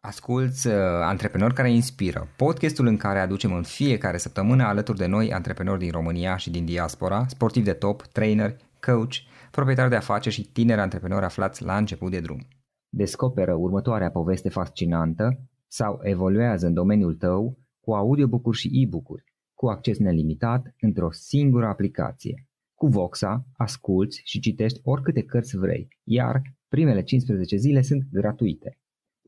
Asculți uh, Antreprenori care inspiră, podcastul în care aducem în fiecare săptămână alături de noi antreprenori din România și din diaspora, sportivi de top, trainer, coach, proprietari de afaceri și tineri antreprenori aflați la început de drum. Descoperă următoarea poveste fascinantă sau evoluează în domeniul tău cu audiobook și e-book-uri, cu acces nelimitat într-o singură aplicație. Cu Voxa, asculți și citești oricâte cărți vrei, iar primele 15 zile sunt gratuite.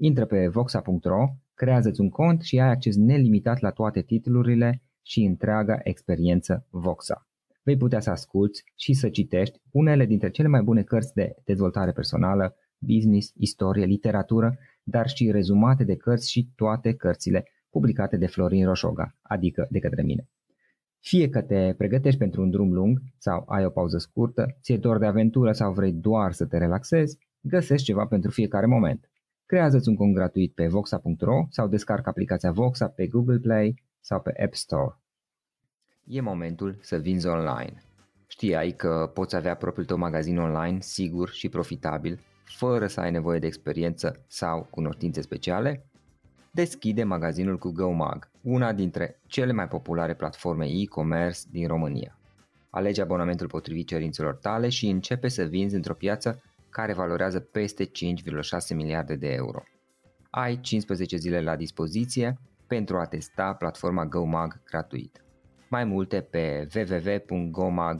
Intră pe voxa.ro, creează-ți un cont și ai acces nelimitat la toate titlurile și întreaga experiență Voxa. Vei putea să asculți și să citești unele dintre cele mai bune cărți de dezvoltare personală, business, istorie, literatură, dar și rezumate de cărți și toate cărțile publicate de Florin Roșoga, adică de către mine. Fie că te pregătești pentru un drum lung sau ai o pauză scurtă, ți-e dor de aventură sau vrei doar să te relaxezi, găsești ceva pentru fiecare moment. Creează-ți un cont gratuit pe voxa.ro sau descarcă aplicația Voxa pe Google Play sau pe App Store. E momentul să vinzi online. Știai că poți avea propriul tău magazin online sigur și profitabil, fără să ai nevoie de experiență sau cunoștințe speciale? Deschide magazinul cu GoMag, una dintre cele mai populare platforme e-commerce din România. Alege abonamentul potrivit cerințelor tale și începe să vinzi într-o piață care valorează peste 5,6 miliarde de euro. Ai 15 zile la dispoziție pentru a testa platforma GoMag gratuit. Mai multe pe www.gomag.ro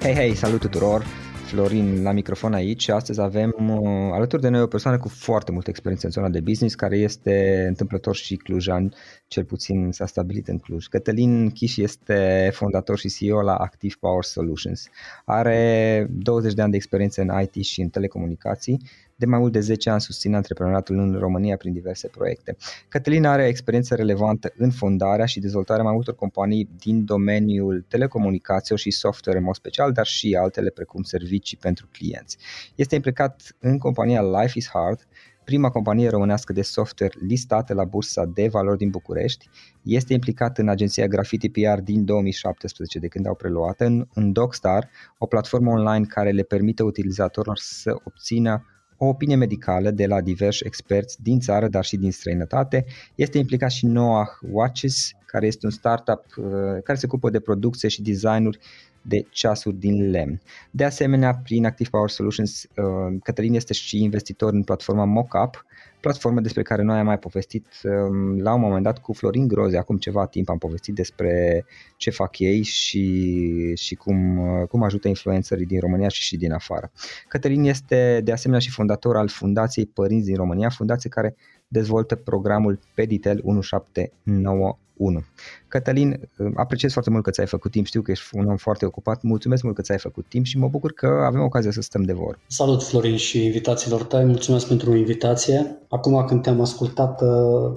Hei, hei, salut tuturor! Florin la microfon aici. Astăzi avem uh, alături de noi o persoană cu foarte multă experiență în zona de business, care este întâmplător și clujan, cel puțin s-a stabilit în Cluj. Cătălin Chiș este fondator și CEO la Active Power Solutions. Are 20 de ani de experiență în IT și în telecomunicații de mai mult de 10 ani susține antreprenoriatul în România prin diverse proiecte. Cătălin are experiență relevantă în fondarea și dezvoltarea mai multor companii din domeniul telecomunicațiilor și software în mod special, dar și altele precum servicii pentru clienți. Este implicat în compania Life is Hard, prima companie românească de software listată la bursa de valori din București. Este implicat în agenția Graffiti PR din 2017, de când au preluat în, în Docstar, o platformă online care le permite utilizatorilor să obțină o opinie medicală de la diversi experți din țară, dar și din străinătate. Este implicat și Noah Watches, care este un startup uh, care se ocupă de producție și designuri de ceasuri din lemn. De asemenea, prin Active Power Solutions, uh, Cătălin este și investitor în platforma Mockup, platformă despre care noi am mai povestit um, la un moment dat cu Florin Groze, acum ceva timp am povestit despre ce fac ei și, și cum, uh, cum ajută influencerii din România și și din afară. Cătălin este de asemenea și fondator al Fundației Părinți din România, fundație care dezvoltă programul Peditel 1791 1. Cătălin, apreciez foarte mult că ți-ai făcut timp, știu că ești un om foarte ocupat, mulțumesc mult că ți-ai făcut timp și mă bucur că avem ocazia să stăm de vorbă. Salut Florin și invitațiilor tăi, mulțumesc pentru invitație. Acum când te-am ascultat, uh,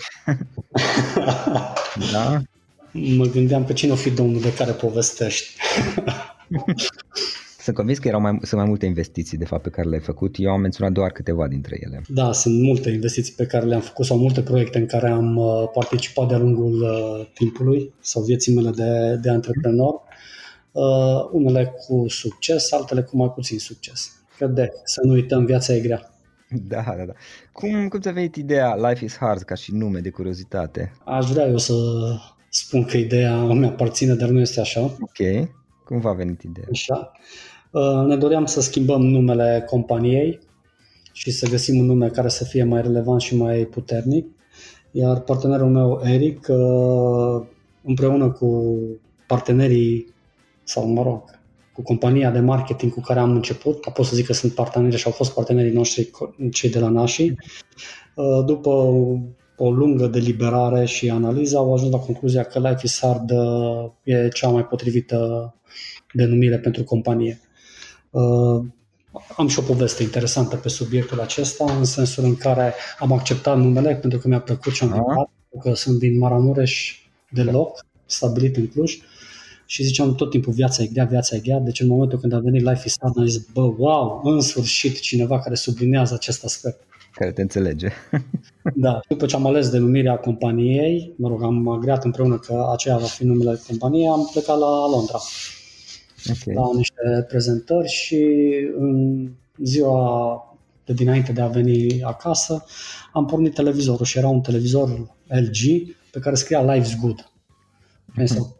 da? mă gândeam pe cine o fi domnul de care povestești. Sunt convins că erau mai, sunt mai multe investiții de fapt pe care le-ai făcut. Eu am menționat doar câteva dintre ele. Da, sunt multe investiții pe care le-am făcut sau multe proiecte în care am uh, participat de-a lungul uh, timpului sau vieții mele de, de antreprenor. Uh, unele cu succes, altele cu mai puțin succes. Că de, să nu uităm, viața e grea. Da, da, da. Cum, cum ți-a venit ideea Life is Hard ca și nume de curiozitate? Aș vrea eu să spun că ideea îmi aparține, dar nu este așa. Ok. Cum v-a venit ideea? Așa. Uh, ne doream să schimbăm numele companiei și să găsim un nume care să fie mai relevant și mai puternic. Iar partenerul meu, Eric, uh, împreună cu partenerii, sau mă rog, cu compania de marketing cu care am început, ca pot să zic că sunt parteneri și au fost partenerii noștri, cei de la Nashi, uh, după o lungă deliberare și analiză, au ajuns la concluzia că Life is Hard e cea mai potrivită denumire pentru companie. Uh, am și o poveste interesantă pe subiectul acesta, în sensul în care am acceptat numele pentru că mi-a plăcut și am venit, că sunt din Maramureș deloc, stabilit în Cluj și ziceam tot timpul viața e grea, viața e grea, deci în momentul când a venit Life is Hard am zis, bă, wow, în sfârșit cineva care sublinează acest aspect. Care te înțelege. da, după ce am ales denumirea companiei, mă rog, am agreat împreună că aceea va fi numele companiei, am plecat la Londra okay. la niște prezentări și în ziua de dinainte de a veni acasă, am pornit televizorul și era un televizor LG pe care scria Life's Good. Am zis, ok,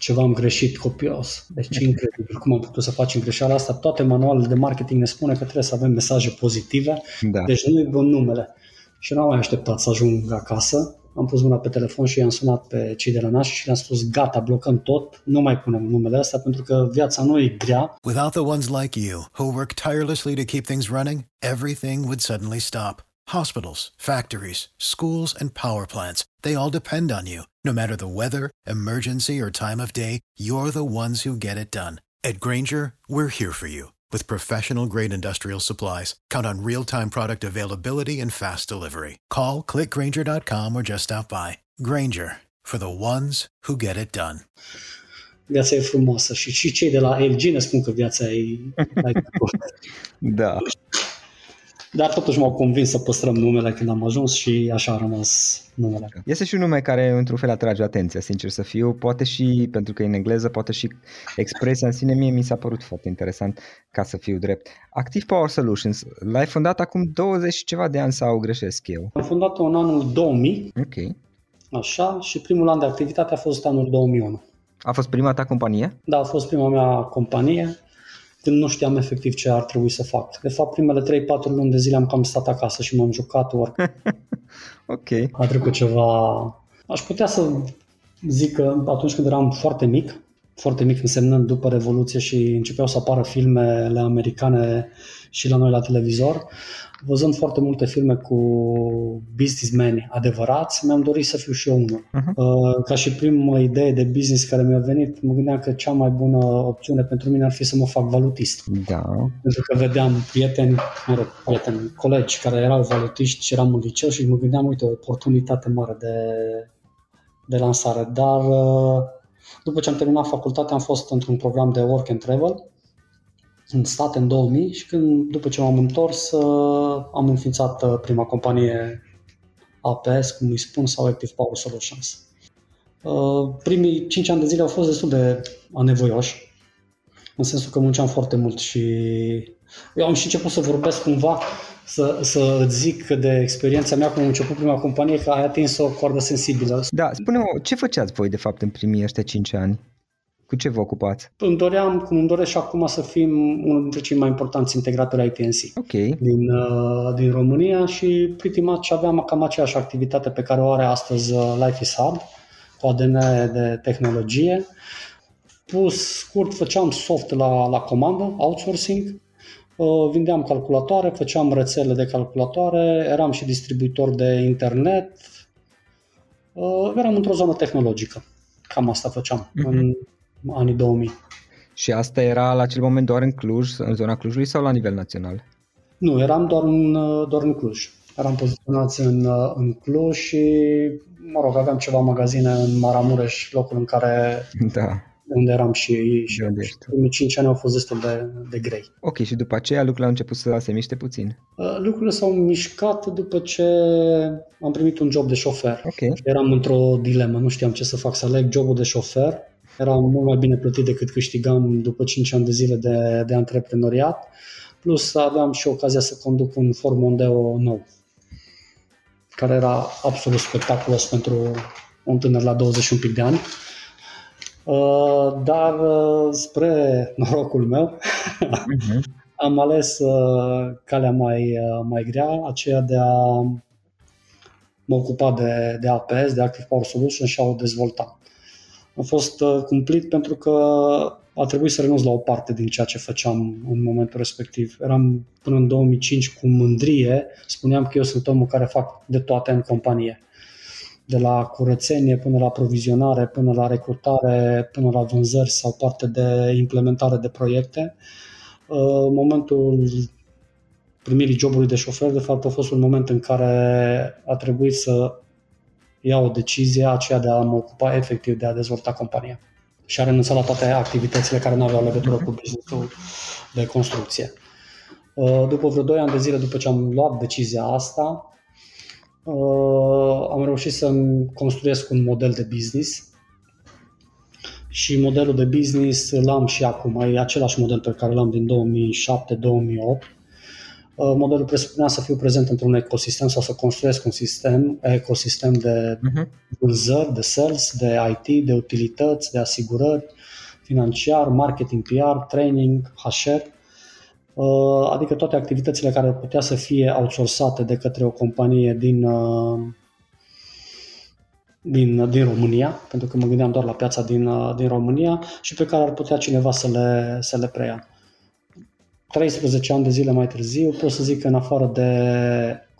ceva am greșit copios. Deci incredibil cum am putut să facem greșeala asta. Toate manualele de marketing ne spune că trebuie să avem mesaje pozitive, da. deci nu-i bun numele. Și nu am mai așteptat să ajung acasă. Am pus mâna pe telefon și i-am sunat pe cei de la naș și le-am spus gata, blocăm tot, nu mai punem numele ăsta pentru că viața nu e grea. Without the ones like you, who work tirelessly to keep things running, everything would suddenly stop. Hospitals, factories, schools, and power plants, they all depend on you. No matter the weather, emergency, or time of day, you're the ones who get it done. At Granger, we're here for you with professional grade industrial supplies. Count on real time product availability and fast delivery. Call clickgranger.com or just stop by. Granger for the ones who get it done. Viața e frumoasă și, și cei de la LG ne spun că viața e... da. Dar totuși m-au convins să păstrăm numele când am ajuns și așa a rămas numele. Este și un nume care într-un fel atrage atenția, sincer să fiu, poate și, pentru că e în engleză, poate și expresia în sine mie mi s-a părut foarte interesant ca să fiu drept. Active Power Solutions, l-ai fondat acum 20 și ceva de ani sau greșesc eu? Am fondat-o în anul 2000. Ok. Așa, și primul an de activitate a fost anul 2001. A fost prima ta companie? Da, a fost prima mea companie când nu știam efectiv ce ar trebui să fac. De fapt, primele 3-4 luni de zile am cam stat acasă și m-am jucat ori. ok. A trecut ceva... Aș putea să zic că atunci când eram foarte mic, foarte mic însemnând după Revoluție și începeau să apară filmele americane și la noi la televizor, văzând foarte multe filme cu businessmeni adevărați, mi-am dorit să fiu și eu unul. Uh-huh. Ca și primă idee de business care mi-a venit, mă gândeam că cea mai bună opțiune pentru mine ar fi să mă fac valutist. Da. Pentru că vedeam prieteni, mă rog, prieteni, colegi care erau valutiști și eram în liceu și mă gândeam, uite, o oportunitate mare de, de lansare. Dar uh, după ce am terminat facultatea, am fost într-un program de work and travel în state în 2000 și când, după ce m-am întors, uh, am înființat uh, prima companie APS, cum îi spun, sau Active Power Solutions. Uh, primii 5 ani de zile au fost destul de anevoioși, în sensul că munceam foarte mult și eu am și început să vorbesc cumva, să, să zic de experiența mea cum am început prima companie, că ai atins o coardă sensibilă. Da, spune ce făceați voi de fapt în primii ăștia 5 ani? Cu ce vă ocupați? Îmi doream, cum îmi doresc și acum să fim unul dintre cei mai importanți integratori ITNC okay. din, uh, din România și pretty much aveam cam aceeași activitate pe care o are astăzi uh, Life is Hub, cu ADN de tehnologie. Pus scurt, făceam soft la, la comandă, outsourcing, uh, vindeam calculatoare, făceam rețele de calculatoare, eram și distribuitor de internet, uh, eram într-o zonă tehnologică. Cam asta făceam uh-huh. în anii 2000. Și asta era la acel moment doar în Cluj, în zona Clujului sau la nivel național? Nu, eram doar în, doar în Cluj. Eram poziționați în, în Cluj și, mă rog, aveam ceva magazine în Maramureș, locul în care da. Unde eram și, și, și primii 5 ani au fost destul de, de grei. Ok, și după aceea lucrurile au început să se miște puțin? Uh, lucrurile s-au mișcat după ce am primit un job de șofer. Okay. Eram într-o dilemă, nu știam ce să fac, să aleg jobul de șofer era mult mai bine plătit decât câștigam după 5 ani de zile de, de antreprenoriat, plus aveam și ocazia să conduc un Ford Mondeo nou, care era absolut spectaculos pentru un tânăr la 20 un pic de ani. Uh, dar uh, spre norocul meu uh-huh. am ales uh, calea mai, mai grea, aceea de a mă ocupa de, de APS, de Active Power Solutions și a o dezvolta a fost uh, cumplit pentru că a trebuit să renunț la o parte din ceea ce făceam în momentul respectiv. Eram până în 2005 cu mândrie, spuneam că eu sunt omul care fac de toate în companie. De la curățenie până la provizionare, până la recrutare, până la vânzări sau parte de implementare de proiecte. Uh, în momentul primirii jobului de șofer, de fapt, a fost un moment în care a trebuit să ia o decizie aceea de a mă ocupa efectiv de a dezvolta compania. Și a renunțat la toate activitățile care nu aveau legătură cu businessul de construcție. Uh, după vreo 2 ani de zile după ce am luat decizia asta, uh, am reușit să construiesc un model de business și modelul de business l-am și acum. E același model pe care l-am din 2007-2008 Uh, modelul presupunea să fiu prezent într-un ecosistem sau să construiesc un sistem, ecosistem de uh-huh. vânzări, de sales, de IT, de utilități, de asigurări, financiar, marketing, PR, training, HR, uh, adică toate activitățile care putea să fie outsourcate de către o companie din, uh, din, din România, pentru că mă gândeam doar la piața din, din România și pe care ar putea cineva să le, să le preia. 13 ani de zile mai târziu, pot să zic că în afară de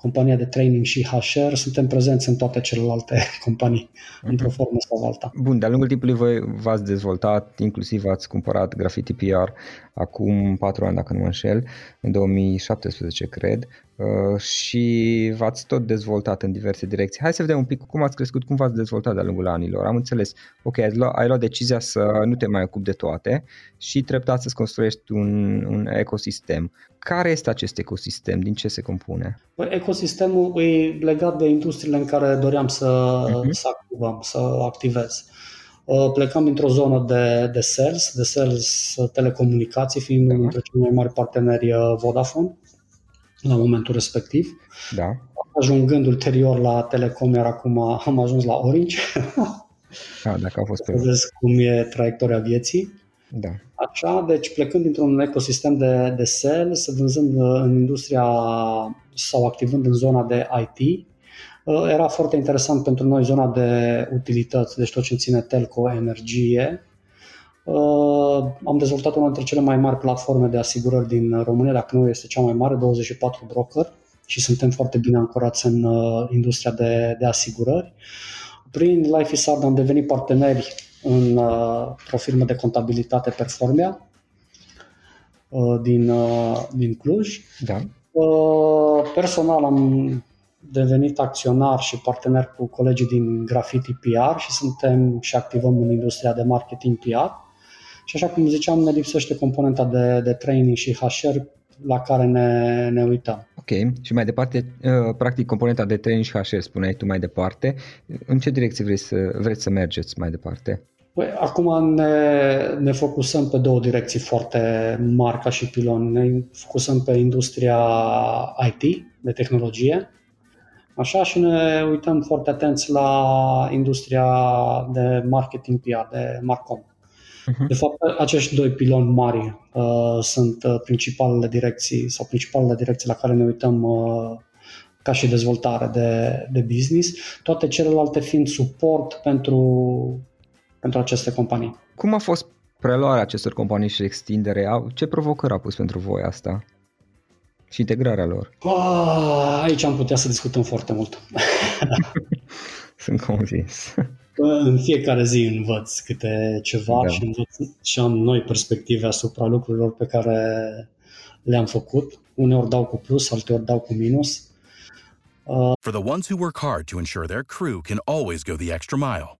compania de training și HR, suntem prezenți în toate celelalte companii, mm-hmm. într-o formă sau alta. Bun, de-a lungul timpului voi v-ați dezvoltat, inclusiv ați cumpărat Graffiti PR acum 4 ani, dacă nu mă înșel, în 2017, cred, uh, și v-ați tot dezvoltat în diverse direcții. Hai să vedem un pic cum ați crescut, cum v-ați dezvoltat de-a lungul anilor. Am înțeles, ok, ai luat, ai luat decizia să nu te mai ocupi de toate și treptat să-ți construiești un, un ecosistem. Care este acest ecosistem? Din ce se compune? Păi, ecosistemul e legat de industriile în care doream să, uh-huh. să activăm, să activez. Uh, plecam dintr-o zonă de, de sales, de sales uh, telecomunicații, fiind da. unul dintre cei mai mari parteneri uh, Vodafone la momentul respectiv. Da. Ajungând ulterior la Telecom, iar acum am ajuns la Orange. Da, dacă a fost pe... Vezi cum e traiectoria vieții. Da. Așa, deci plecând dintr-un ecosistem de, de sales, vânzând în industria sau activând în zona de IT, Uh, era foarte interesant pentru noi zona de utilități, deci tot ce ține telco, energie. Uh, am dezvoltat una dintre cele mai mari platforme de asigurări din România, dacă nu este cea mai mare, 24 broker și suntem foarte bine ancorați în uh, industria de, de asigurări. Prin Life is Art am devenit parteneri în o firmă de contabilitate Performia din, din Cluj. Da. Personal am devenit acționar și partener cu colegii din Graffiti PR și suntem și activăm în industria de marketing PR. Și așa cum ziceam, ne lipsește componenta de, de training și HR la care ne, ne uităm. Ok, și mai departe, uh, practic componenta de training și HR, spuneai tu mai departe. În ce direcție vrei să, vreți să mergeți mai departe? Păi, acum ne, ne focusăm pe două direcții foarte mari ca și pilon. Ne focusăm pe industria IT, de tehnologie, Așa și ne uităm foarte atenți la industria de marketing PR, de Marcom. Uh-huh. De fapt, acești doi piloni mari uh, sunt uh, principalele direcții sau principalele direcții la care ne uităm uh, ca și dezvoltare de, de business, toate celelalte fiind suport pentru, pentru aceste companii. Cum a fost preluarea acestor companii și extindere? Ce provocări a pus pentru voi asta? și integrarea lor? Oh, aici am putea să discutăm foarte mult. Sunt convins. În fiecare zi învăț câte ceva da. și, învăț, și am noi perspective asupra lucrurilor pe care le-am făcut. Uneori dau cu plus, alteori dau cu minus. Uh... For the ones who work hard to ensure their crew can always go the extra mile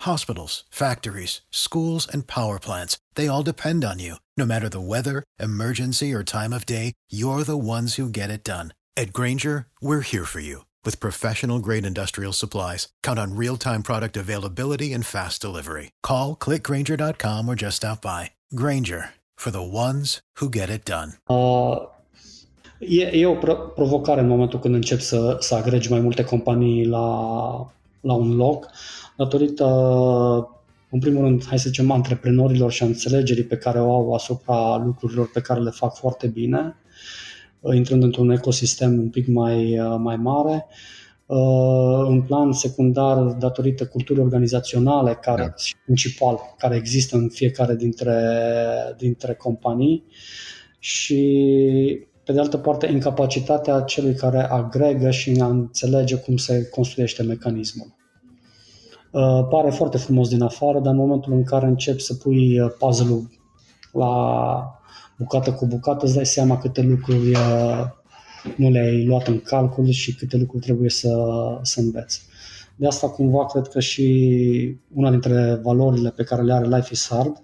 Hospitals, factories, schools, and power plants, they all depend on you. No matter the weather, emergency, or time of day, you're the ones who get it done. At Granger, we're here for you with professional grade industrial supplies. Count on real time product availability and fast delivery. Call clickgranger.com or just stop by. Granger for the ones who get it done. Uh, e, e o provocare în momentul când încep să, să agregi mai multe companii la, la un loc, datorită în primul rând, hai să zicem, antreprenorilor și a înțelegerii pe care o au asupra lucrurilor pe care le fac foarte bine, intrând într-un ecosistem un pic mai, mai mare, Uh, în plan secundar, datorită culturii organizaționale, care da. principal, care există în fiecare dintre, dintre companii și pe de altă parte, incapacitatea celui care agregă și a înțelege cum se construiește mecanismul. Uh, pare foarte frumos din afară, dar în momentul în care începi să pui uh, puzzle-ul la bucată cu bucată, îți dai seama câte lucruri uh, nu le-ai luat în calcul și câte lucruri trebuie să, să înveți. De asta cumva cred că și una dintre valorile pe care le are Life is Hard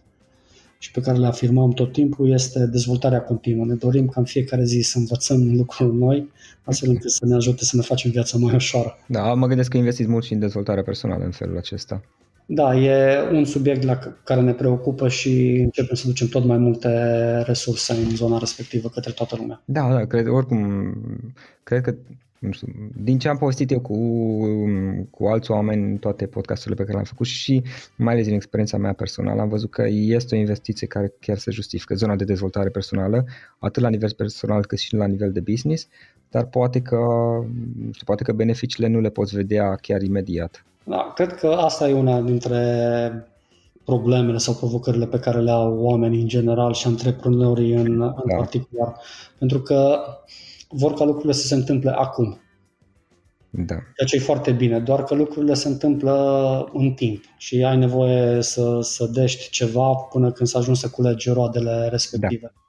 și pe care le afirmăm tot timpul este dezvoltarea continuă. Ne dorim ca în fiecare zi să învățăm lucruri noi, astfel încât să ne ajute să ne facem viața mai ușoară. Da, mă gândesc că investiți mult și în dezvoltarea personală în felul acesta. Da, e un subiect la care ne preocupă și începem să ducem tot mai multe resurse în zona respectivă către toată lumea. Da, da, cred, oricum, cred că nu știu, din ce am povestit eu cu, cu alți oameni în toate podcasturile pe care le-am făcut și mai ales din experiența mea personală, am văzut că este o investiție care chiar se justifică zona de dezvoltare personală, atât la nivel personal cât și la nivel de business, dar poate că, nu știu, poate că beneficiile nu le poți vedea chiar imediat. Da, cred că asta e una dintre problemele sau provocările pe care le au oamenii în general și antreprenorii în, în da. particular. Pentru că vor ca lucrurile să se întâmple acum. Da. Ceea ce e foarte bine, doar că lucrurile se întâmplă în timp și ai nevoie să, să dești ceva până când să ajungi să culegi roadele respective. Da.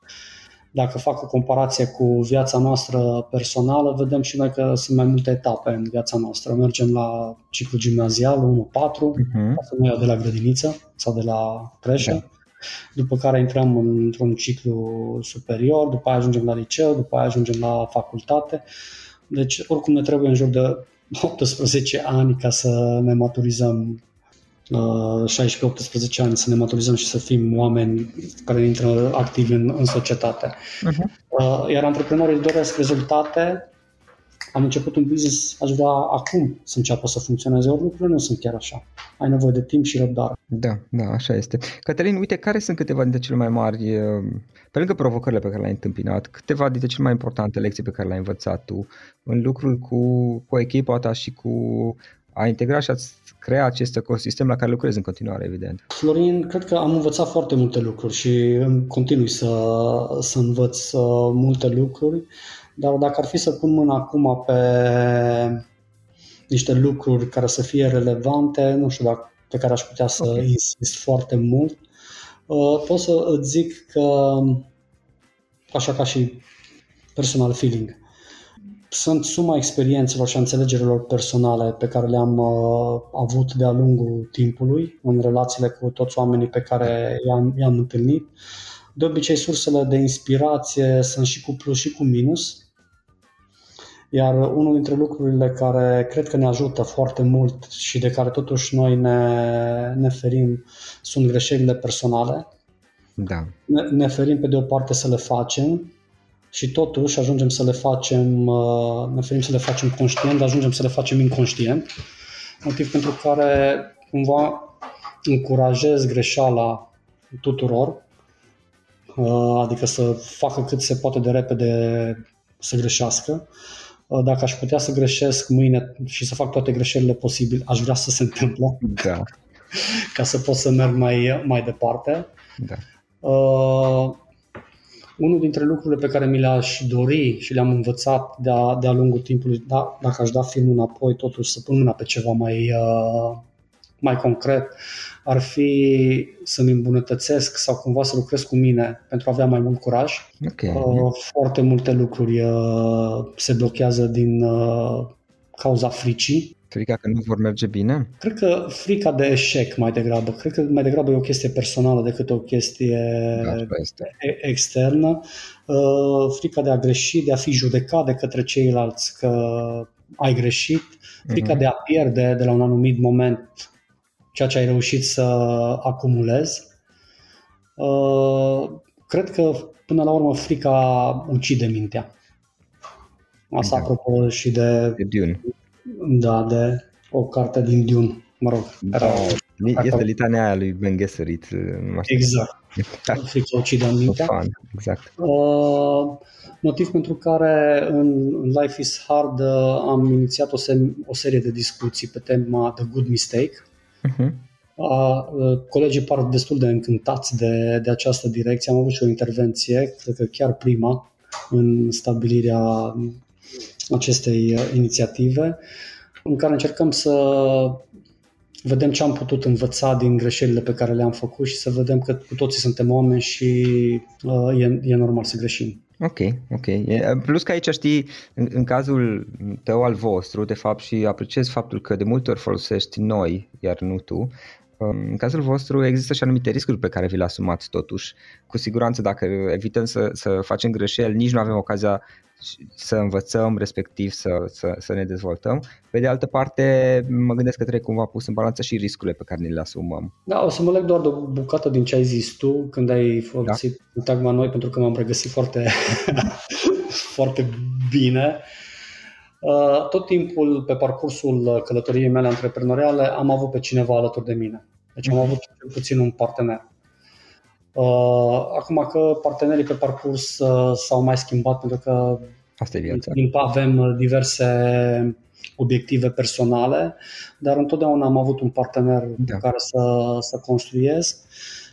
Dacă fac o comparație cu viața noastră personală, vedem și noi că sunt mai multe etape în viața noastră. Mergem la ciclu gimnazial 1-4, uh-huh. să nu de la grădiniță sau de la creșă. Da după care intrăm într-un ciclu superior, după aia ajungem la liceu, după aia ajungem la facultate. Deci, oricum ne trebuie în jur de 18 ani ca să ne maturizăm 16-18 uh, ani să ne maturizăm și să fim oameni care intră activi în, în societate. Uh-huh. Iar antreprenorii doresc rezultate am început un business, aș vrea acum să înceapă să funcționeze, ori lucrurile nu sunt chiar așa. Ai nevoie de timp și răbdare. Da, da, așa este. Cătălin, uite, care sunt câteva dintre cele mai mari, uh, pe lângă provocările pe care le-ai întâmpinat, câteva dintre cele mai importante lecții pe care le-ai învățat tu în lucrul cu, cu echipa ta și cu a integra și a crea acest ecosistem la care lucrezi în continuare, evident. Florin, cred că am învățat foarte multe lucruri și continui să, să învăț uh, multe lucruri. Dar dacă ar fi să pun mâna acum pe niște lucruri care să fie relevante, nu știu dacă pe care aș putea să okay. insist foarte mult, uh, pot să îți zic că, așa ca și personal feeling, sunt suma experiențelor și a înțelegerilor personale pe care le-am uh, avut de-a lungul timpului în relațiile cu toți oamenii pe care i-am, i-am întâlnit. De obicei, sursele de inspirație sunt și cu plus și cu minus. Iar unul dintre lucrurile care cred că ne ajută foarte mult și de care totuși noi ne, ne ferim sunt greșelile personale. Da. Ne, ne ferim pe de o parte să le facem și totuși ajungem să le facem, uh, ne ferim să le facem conștient, dar ajungem să le facem inconștient. Motiv pentru care cumva încurajez greșeala tuturor, uh, adică să facă cât se poate de repede să greșească Uh, dacă aș putea să greșesc mâine și să fac toate greșelile posibile, aș vrea să se întâmple. Da. Ca să pot să merg mai, mai departe. Da. Uh, unul dintre lucrurile pe care mi le-aș dori și le-am învățat de-a, de-a lungul timpului, da, dacă aș da filmul înapoi, totuși să pun mâna pe ceva mai, uh, mai concret, ar fi să-mi îmbunătățesc sau cumva să lucrez cu mine pentru a avea mai mult curaj. Okay. Uh, foarte multe lucruri uh, se blochează din uh, cauza fricii. Frica că nu vor merge bine? Cred că frica de eșec mai degrabă. Cred că mai degrabă e o chestie personală decât o chestie da, externă. Frica de a greși, de a fi judecat de către ceilalți că ai greșit. Frica uh-huh. de a pierde de la un anumit moment ceea ce ai reușit să acumulezi. Uh, cred că până la urmă frica ucide mintea. Asta da. apropo și de... De Dune. Da, de o carte din Dune, mă rog. Da. Era este litania aia lui Ben Gesserit. Exact. frica ucide mintea. Fan. Exact. Uh, motiv pentru care în, în Life is Hard uh, am inițiat o, se- o serie de discuții pe tema The Good Mistake. Uh-huh. A, uh, colegii par destul de încântați de, de această direcție. Am avut și o intervenție, cred că chiar prima, în stabilirea acestei uh, inițiative, în care încercăm să vedem ce am putut învăța din greșelile pe care le-am făcut și să vedem că cu toții suntem oameni și uh, e, e normal să greșim. Ok, ok. Plus că aici știi, în, în cazul tău al vostru, de fapt, și apreciez faptul că de multe ori folosești noi, iar nu tu, um, în cazul vostru există și anumite riscuri pe care vi le asumați totuși. Cu siguranță dacă evităm să, să facem greșeli, nici nu avem ocazia să învățăm, respectiv să, să, să ne dezvoltăm. Pe de altă parte, mă gândesc că trebuie cumva pus în balanță și riscurile pe care ne le asumăm. Da, o să mă leg doar de o bucată din ce ai zis tu când ai folosit da. tagma noi, pentru că m-am regăsit foarte, foarte bine. Uh, tot timpul pe parcursul călătoriei mele antreprenoriale am avut pe cineva alături de mine. Deci am mhm. avut cel puțin un partener. Uh, acum că partenerii pe parcurs uh, s-au mai schimbat pentru că Asta e viața. avem diverse obiective personale, dar întotdeauna am avut un partener da. cu care să, să construiesc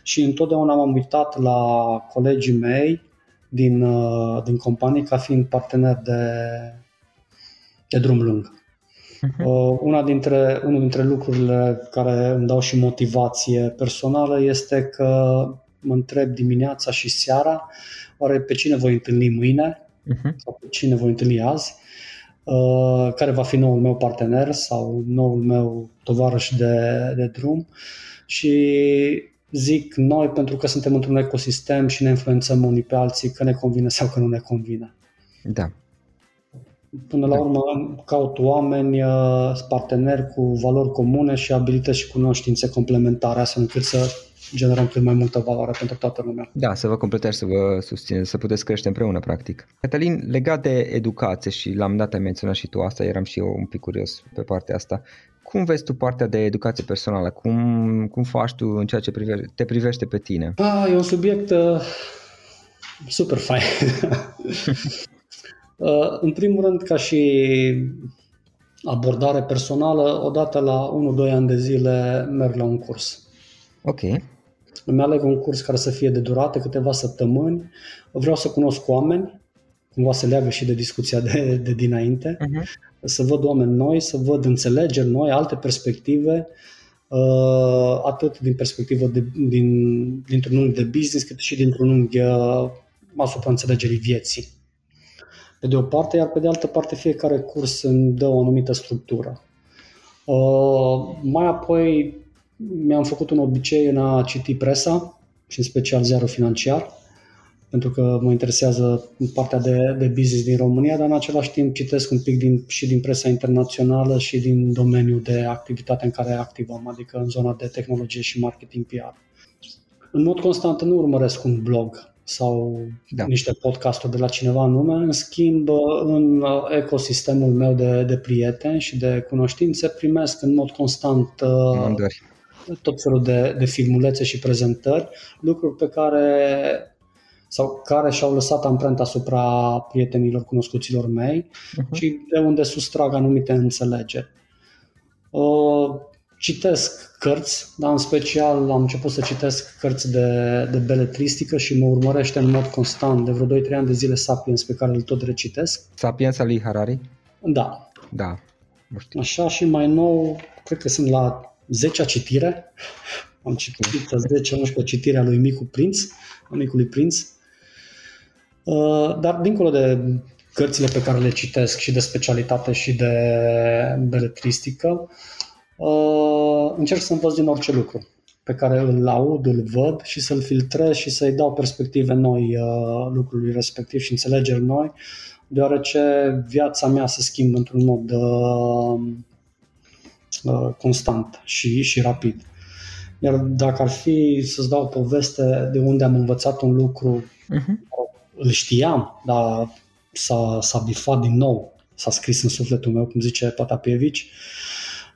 și întotdeauna m-am uitat la colegii mei din, uh, din companie ca fiind partener de, de drum lung. Uh-huh. Una dintre, unul dintre lucrurile care îmi dau și motivație personală este că mă întreb dimineața și seara, oare pe cine voi întâlni mâine uh-huh. sau pe cine voi întâlni azi, uh, care va fi noul meu partener sau noul meu tovarăș de, de drum și zic noi pentru că suntem într-un ecosistem și ne influențăm unii pe alții că ne convine sau că nu ne convine. Da. Până la da. urmă caut oameni, uh, parteneri cu valori comune și abilități și cunoștințe complementare, astfel încât să generăm cât mai multă valoare pentru toată lumea. Da, să vă completați, să vă susțineți, să puteți crește împreună, practic. Cătălin, legat de educație și la un dat ai menționat și tu asta, eram și eu un pic curios pe partea asta. Cum vezi tu partea de educație personală? Cum, cum faci tu în ceea ce prive, te privește pe tine? Ah, e un subiect uh, super fain. uh, în primul rând, ca și abordare personală, odată la 1-2 ani de zile merg la un curs. Ok îmi aleg un curs care să fie de durată, câteva săptămâni, vreau să cunosc oameni, cumva se leagă și de discuția de, de dinainte, uh-huh. să văd oameni noi, să văd înțelegeri noi, alte perspective, uh, atât din perspectivă de, din, dintr-un unghi de business, cât și dintr-un unghi uh, asupra înțelegerii vieții. Pe de o parte, iar pe de altă parte fiecare curs îmi dă o anumită structură. Uh, mai apoi mi-am făcut un obicei în a citi presa și în special ziarul financiar, pentru că mă interesează partea de, de business din România, dar în același timp citesc un pic din, și din presa internațională și din domeniul de activitate în care activăm, adică în zona de tehnologie și marketing PR. În mod constant nu urmăresc un blog sau da. niște podcasturi de la cineva anume, în schimb în ecosistemul meu de, de prieteni și de cunoștințe primesc în mod constant Mandări tot felul de, de filmulețe și prezentări, lucruri pe care sau care și-au lăsat amprenta asupra prietenilor, cunoscuților mei uh-huh. și de unde sustrag anumite înțelegeri. Uh, citesc cărți, dar în special am început să citesc cărți de, de beletristică și mă urmărește în mod constant de vreo 2-3 ani de zile Sapiens pe care îl tot recitesc. Sapiens al lui Harari? Da. Da. Așa și mai nou, cred că sunt la 10 citire. Am citit 10-11 citire a lui Micu Prinț, a Micului Prinț. Uh, dar dincolo de cărțile pe care le citesc și de specialitate și de beletristică, uh, încerc să învăț din orice lucru pe care îl aud, îl văd și să-l filtrez și să-i dau perspective noi uh, lucrului respectiv și înțelegeri noi, deoarece viața mea se schimbă într-un mod Uh, constant și, și rapid. Iar dacă ar fi să-ți dau o poveste de unde am învățat un lucru, uh-huh. îl știam, dar s-a, s-a bifat din nou, s-a scris în sufletul meu, cum zice Patapievici,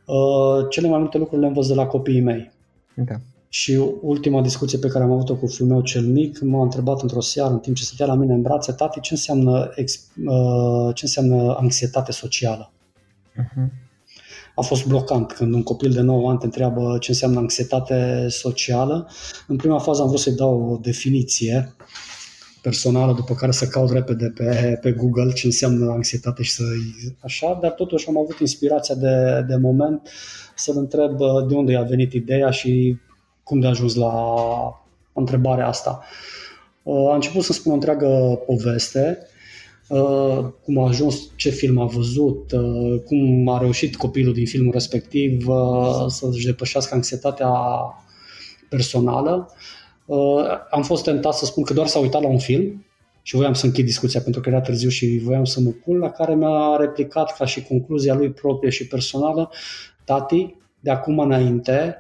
uh, cele mai multe lucruri le învăț de la copiii mei. Da. Și ultima discuție pe care am avut-o cu fiul meu cel mic m-a întrebat într-o seară, în timp ce stătea la mine în brațe, tati, ce înseamnă, uh, ce înseamnă anxietate socială? Uh-huh. A fost blocant când un copil de 9 ani te întreabă ce înseamnă anxietate socială. În prima fază am vrut să-i dau o definiție personală, după care să caut repede pe, pe Google ce înseamnă anxietate și să așa, dar totuși am avut inspirația de, de moment să-l întreb uh, de unde a venit ideea și cum de a ajuns la întrebarea asta. Uh, a început să spun o întreagă poveste, uh, cum a ajuns, ce film a văzut, cum a reușit copilul din filmul respectiv să-și depășească anxietatea personală Uh, am fost tentat să spun că doar s-a uitat la un film și voiam să închid discuția pentru că era târziu și voiam să mă pun, la care mi-a replicat ca și concluzia lui proprie și personală, tati, de acum înainte,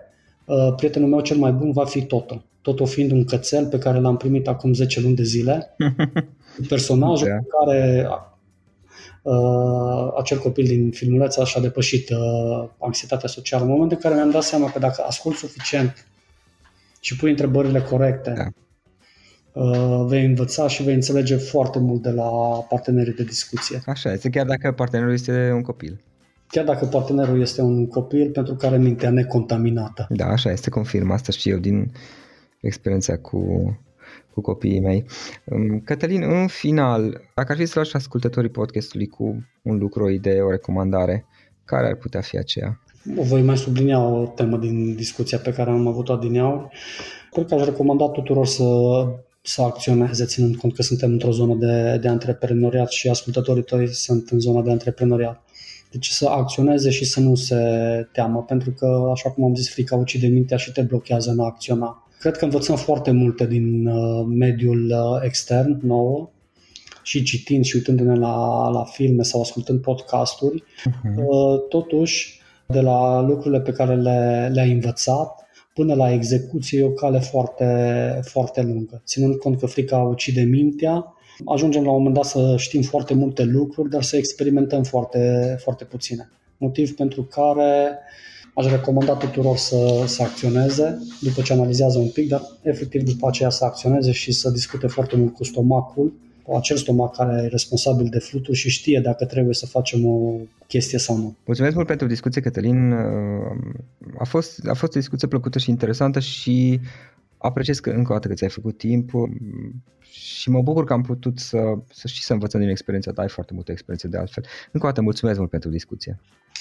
uh, prietenul meu cel mai bun va fi Toto. Toto fiind un cățel pe care l-am primit acum 10 luni de zile, personajul da. care uh, acel copil din filmuleț așa depășit uh, anxietatea socială. În momentul în care mi-am dat seama că dacă ascult suficient și pui întrebările corecte, da. Uh, vei învăța și vei înțelege foarte mult de la partenerii de discuție. Așa este, chiar dacă partenerul este un copil. Chiar dacă partenerul este un copil pentru care mintea necontaminată. Da, așa este, confirm asta și eu din experiența cu, cu copiii mei. Um, Cătălin, în final, dacă ar fi să lași ascultătorii podcastului cu un lucru, o idee, o recomandare, care ar putea fi aceea? voi mai sublinia o temă din discuția pe care am avut-o adineauri. Cred că aș recomanda tuturor să, să acționeze, ținând cont că suntem într-o zonă de, de antreprenoriat și ascultătorii tăi sunt în zona de antreprenoriat. Deci să acționeze și să nu se teamă, pentru că, așa cum am zis, frica ucide mintea și te blochează în a acționa. Cred că învățăm foarte multe din uh, mediul uh, extern nouă, și citind și uitându-ne la, la filme sau ascultând podcasturi. Uh-huh. Totuși, de la lucrurile pe care le, le-ai învățat până la execuție e o cale foarte, foarte lungă. Ținând cont că frica ucide mintea, ajungem la un moment dat să știm foarte multe lucruri, dar să experimentăm foarte, foarte puține. Motiv pentru care aș recomanda tuturor să, să acționeze după ce analizează un pic, dar efectiv după aceea să acționeze și să discute foarte mult cu stomacul acel stomac care e responsabil de fluturi și știe dacă trebuie să facem o chestie sau nu. Mulțumesc mult pentru discuție, Cătălin. A fost, a fost o discuție plăcută și interesantă și apreciez că încă o dată că ți-ai făcut timp și mă bucur că am putut să, să și să învățăm din experiența ta, ai foarte multe experiențe de altfel. Încă o dată mulțumesc mult pentru discuție.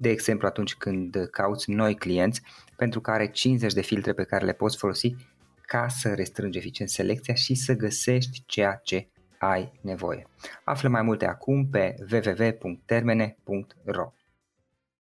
de exemplu atunci când cauți noi clienți pentru care 50 de filtre pe care le poți folosi ca să restrângi eficient selecția și să găsești ceea ce ai nevoie. Află mai multe acum pe www.termene.ro